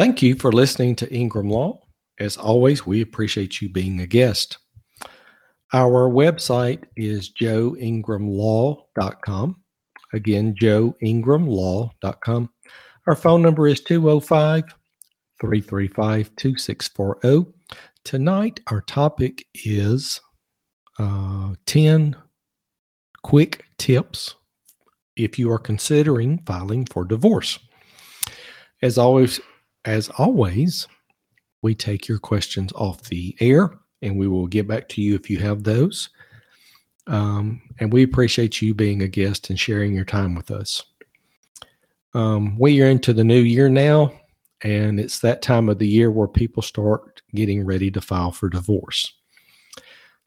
Thank you for listening to Ingram Law. As always, we appreciate you being a guest. Our website is joeingramlaw.com. Again, joeingramlaw.com. Our phone number is 205 335 2640. Tonight, our topic is uh, 10 quick tips if you are considering filing for divorce. As always, as always, we take your questions off the air and we will get back to you if you have those. Um, and we appreciate you being a guest and sharing your time with us. Um, we are into the new year now, and it's that time of the year where people start getting ready to file for divorce.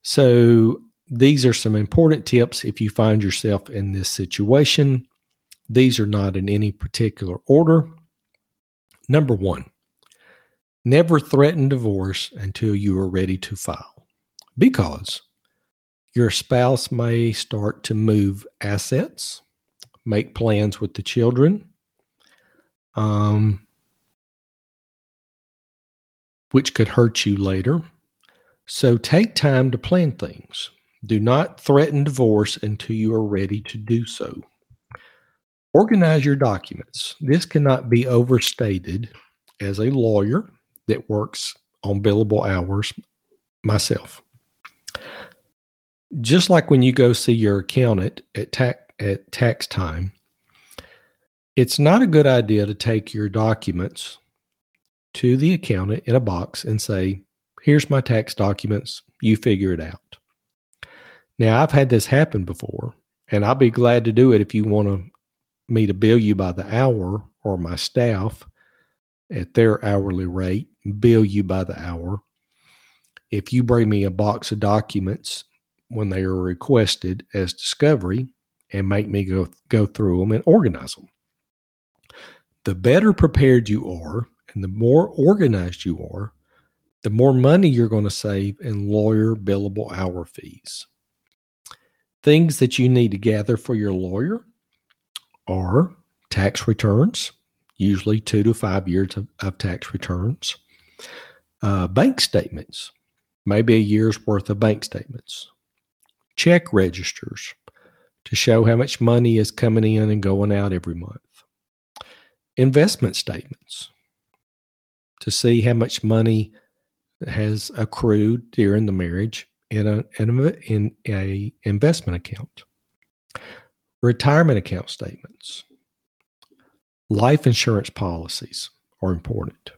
So, these are some important tips if you find yourself in this situation. These are not in any particular order. Number one, never threaten divorce until you are ready to file because your spouse may start to move assets, make plans with the children, um, which could hurt you later. So take time to plan things. Do not threaten divorce until you are ready to do so. Organize your documents. This cannot be overstated as a lawyer that works on billable hours myself. Just like when you go see your accountant at tax at tax time, it's not a good idea to take your documents to the accountant in a box and say, "Here's my tax documents, you figure it out." Now, I've had this happen before, and I'll be glad to do it if you want to me to bill you by the hour or my staff at their hourly rate, bill you by the hour. If you bring me a box of documents when they are requested as discovery and make me go go through them and organize them. The better prepared you are and the more organized you are, the more money you're going to save in lawyer billable hour fees. Things that you need to gather for your lawyer are tax returns, usually two to five years of, of tax returns, uh, bank statements, maybe a year's worth of bank statements, check registers to show how much money is coming in and going out every month, investment statements to see how much money has accrued during the marriage in a in a, in a investment account Retirement account statements, life insurance policies are important.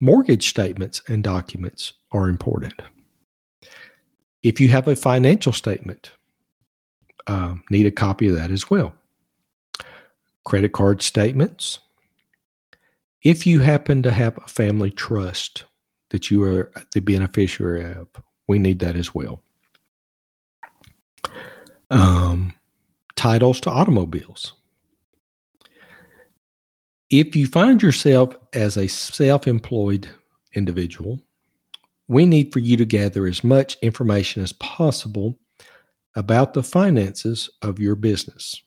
Mortgage statements and documents are important. If you have a financial statement, uh, need a copy of that as well. Credit card statements. If you happen to have a family trust that you are the beneficiary of, we need that as well. Um, titles to automobiles. If you find yourself as a self employed individual, we need for you to gather as much information as possible about the finances of your business.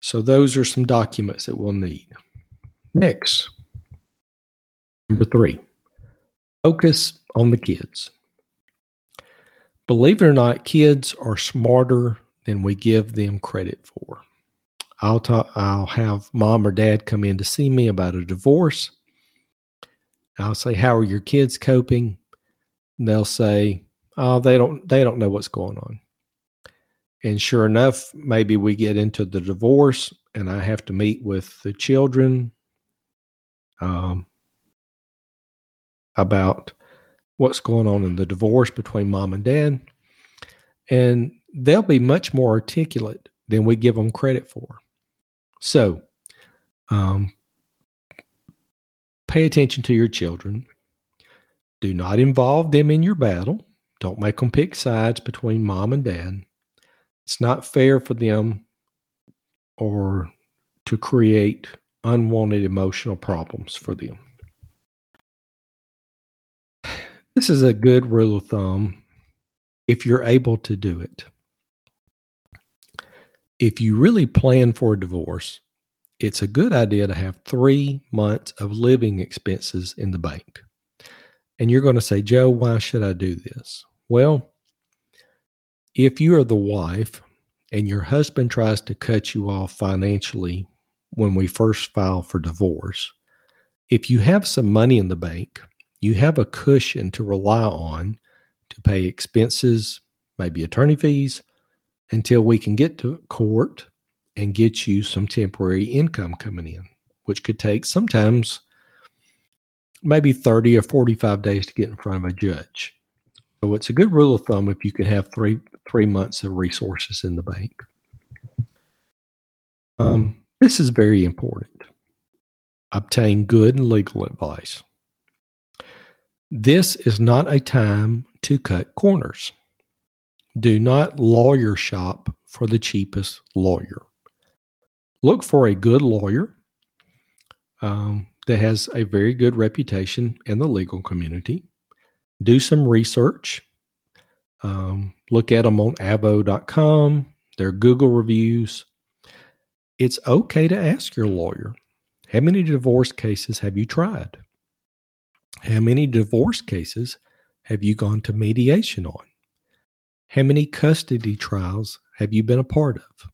So, those are some documents that we'll need. Next, number three, focus on the kids. Believe it or not, kids are smarter than we give them credit for. I'll talk, I'll have mom or dad come in to see me about a divorce. I'll say, "How are your kids coping?" And they'll say, "Oh, they don't they don't know what's going on." And sure enough, maybe we get into the divorce and I have to meet with the children um, about what's going on in the divorce between mom and dad. And they'll be much more articulate than we give them credit for. So, um, pay attention to your children. Do not involve them in your battle. Don't make them pick sides between mom and dad. It's not fair for them or to create unwanted emotional problems for them. This is a good rule of thumb if you're able to do it if you really plan for a divorce it's a good idea to have three months of living expenses in the bank. And you're going to say, Joe, why should I do this? Well, if you are the wife and your husband tries to cut you off financially when we first file for divorce, if you have some money in the bank, you have a cushion to rely on to pay expenses, maybe attorney fees, until we can get to court and get you some temporary income coming in, which could take sometimes maybe 30 or 45 days to get in front of a judge. So it's a good rule of thumb if you can have three three months of resources in the bank. Um, this is very important. Obtain good legal advice. This is not a time to cut corners. Do not lawyer shop for the cheapest lawyer. Look for a good lawyer um, that has a very good reputation in the legal community. Do some research. Um, look at them on avvo.com, their Google reviews. It's okay to ask your lawyer how many divorce cases have you tried? How many divorce cases have you gone to mediation on? How many custody trials have you been a part of?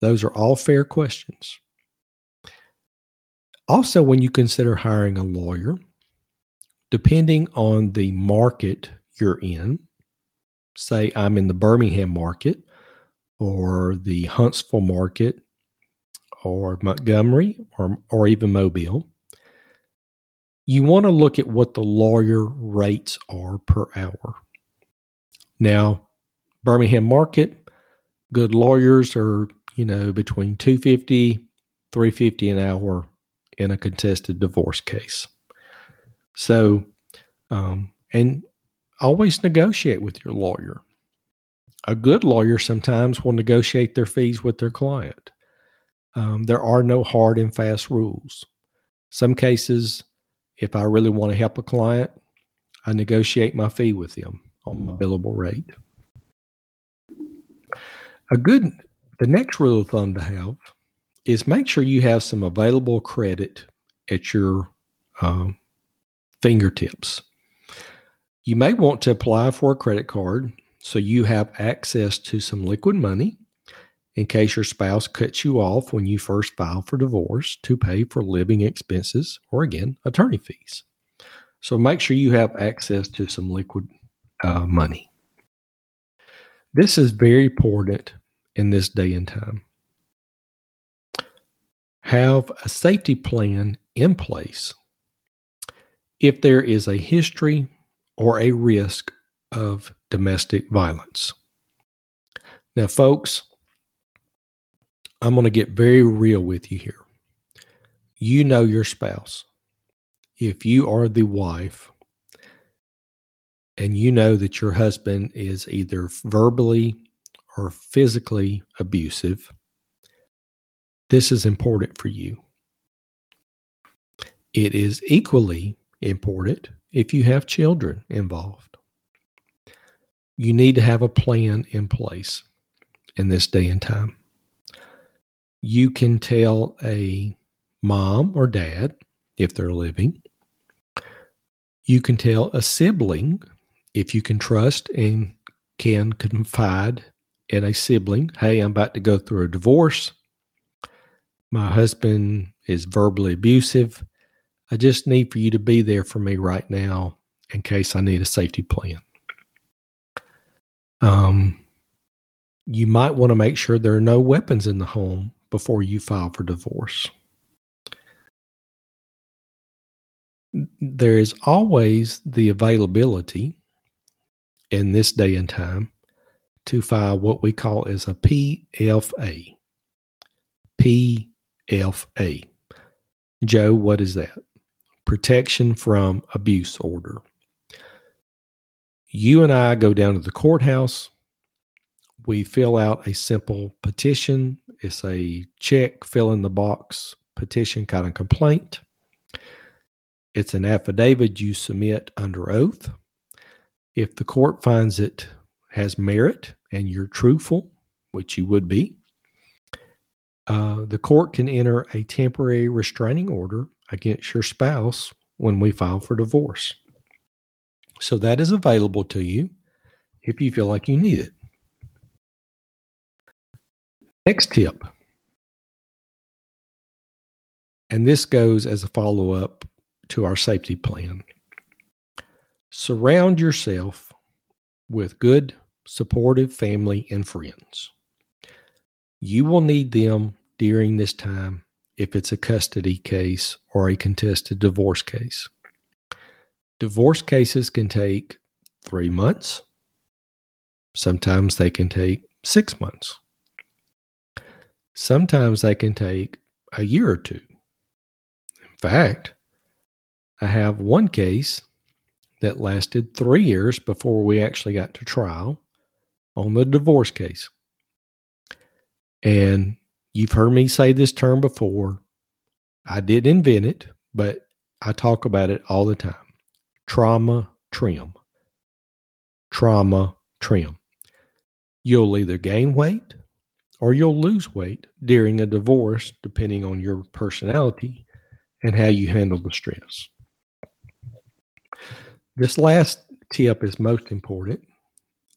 Those are all fair questions. Also, when you consider hiring a lawyer, depending on the market you're in, say I'm in the Birmingham market or the Huntsville market or Montgomery or, or even Mobile, you want to look at what the lawyer rates are per hour. Now, Birmingham market, good lawyers are, you know, between 250, 350 an hour in a contested divorce case. So, um, and always negotiate with your lawyer. A good lawyer sometimes will negotiate their fees with their client. Um, there are no hard and fast rules. Some cases, if I really want to help a client, I negotiate my fee with them on my billable rate. A good, the next rule of thumb to have is make sure you have some available credit at your um, fingertips. You may want to apply for a credit card so you have access to some liquid money in case your spouse cuts you off when you first file for divorce to pay for living expenses or, again, attorney fees. So make sure you have access to some liquid uh, money. This is very important in this day and time. Have a safety plan in place if there is a history or a risk of domestic violence. Now, folks, I'm going to get very real with you here. You know your spouse. If you are the wife and you know that your husband is either verbally or physically abusive, this is important for you. It is equally important if you have children involved. You need to have a plan in place in this day and time you can tell a mom or dad if they're living. You can tell a sibling if you can trust and can confide in a sibling, hey, I'm about to go through a divorce. My husband is verbally abusive. I just need for you to be there for me right now in case I need a safety plan. Um, you might want to make sure there are no weapons in the home before you file for divorce. There is always the availability in this day and time to file what we call as a PFA. PFA. Joe, what is that? Protection from Abuse Order. You and I go down to the courthouse. We fill out a simple petition it's a check, fill in the box, petition kind of complaint. It's an affidavit you submit under oath. If the court finds it has merit and you're truthful, which you would be, uh, the court can enter a temporary restraining order against your spouse when we file for divorce. So that is available to you if you feel like you need it. Next tip. And this goes as a follow up to our safety plan. Surround yourself with good, supportive family and friends. You will need them during this time if it's a custody case or a contested divorce case. Divorce cases can take three months. Sometimes they can take six months. Sometimes they can take a year or two. In fact, I have one case that lasted three years before we actually got to trial on the divorce case. And you've heard me say this term before. I didn't invent it, but I talk about it all the time. Trauma trim. Trauma trim. You'll either gain weight or you'll lose weight during a divorce, depending on your personality and how you handle the stress. This last tip is most important,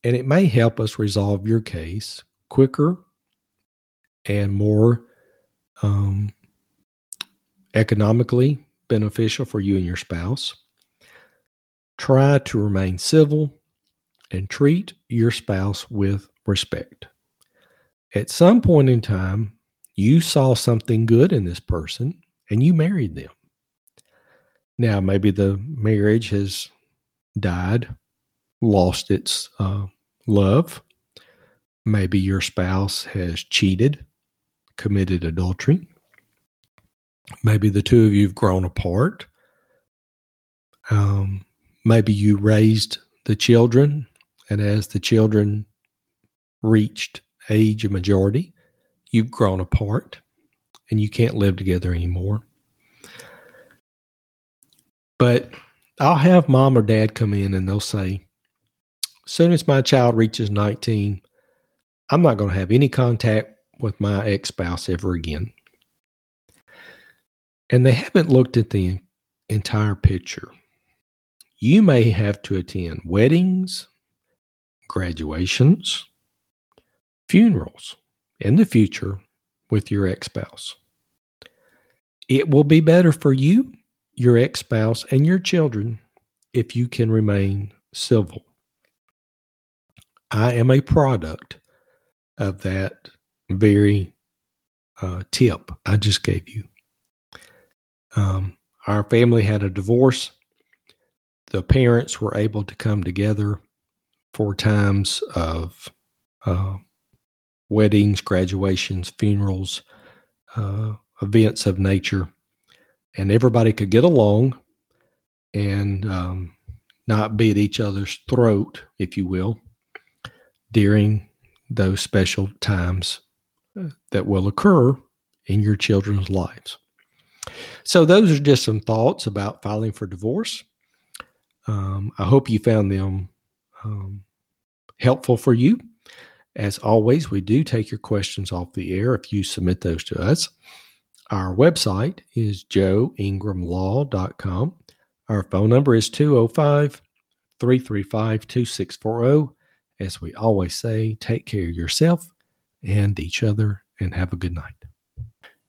and it may help us resolve your case quicker and more um, economically beneficial for you and your spouse. Try to remain civil and treat your spouse with respect. At some point in time, you saw something good in this person and you married them. Now, maybe the marriage has died, lost its uh, love. Maybe your spouse has cheated, committed adultery. Maybe the two of you have grown apart. Um, maybe you raised the children, and as the children reached age of majority, you've grown apart and you can't live together anymore. But I'll have mom or dad come in and they'll say, soon as my child reaches 19, I'm not going to have any contact with my ex spouse ever again. And they haven't looked at the entire picture. You may have to attend weddings, graduations, funerals in the future with your ex spouse. It will be better for you your ex spouse, and your children if you can remain civil. I am a product of that very uh, tip I just gave you. Um, our family had a divorce. The parents were able to come together for times of uh, weddings, graduations, funerals, uh, events of nature and everybody could get along and um, not be at each other's throat, if you will, during those special times uh, that will occur in your children's lives. So, those are just some thoughts about filing for divorce. Um, I hope you found them um, helpful for you. As always, we do take your questions off the air if you submit those to us. Our website is joeingramlaw.com. Our phone number is 205 335 2640. As we always say, take care of yourself and each other and have a good night.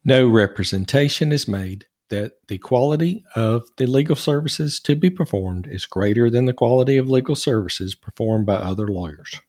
No representation is made that the quality of the legal services to be performed is greater than the quality of legal services performed by other lawyers.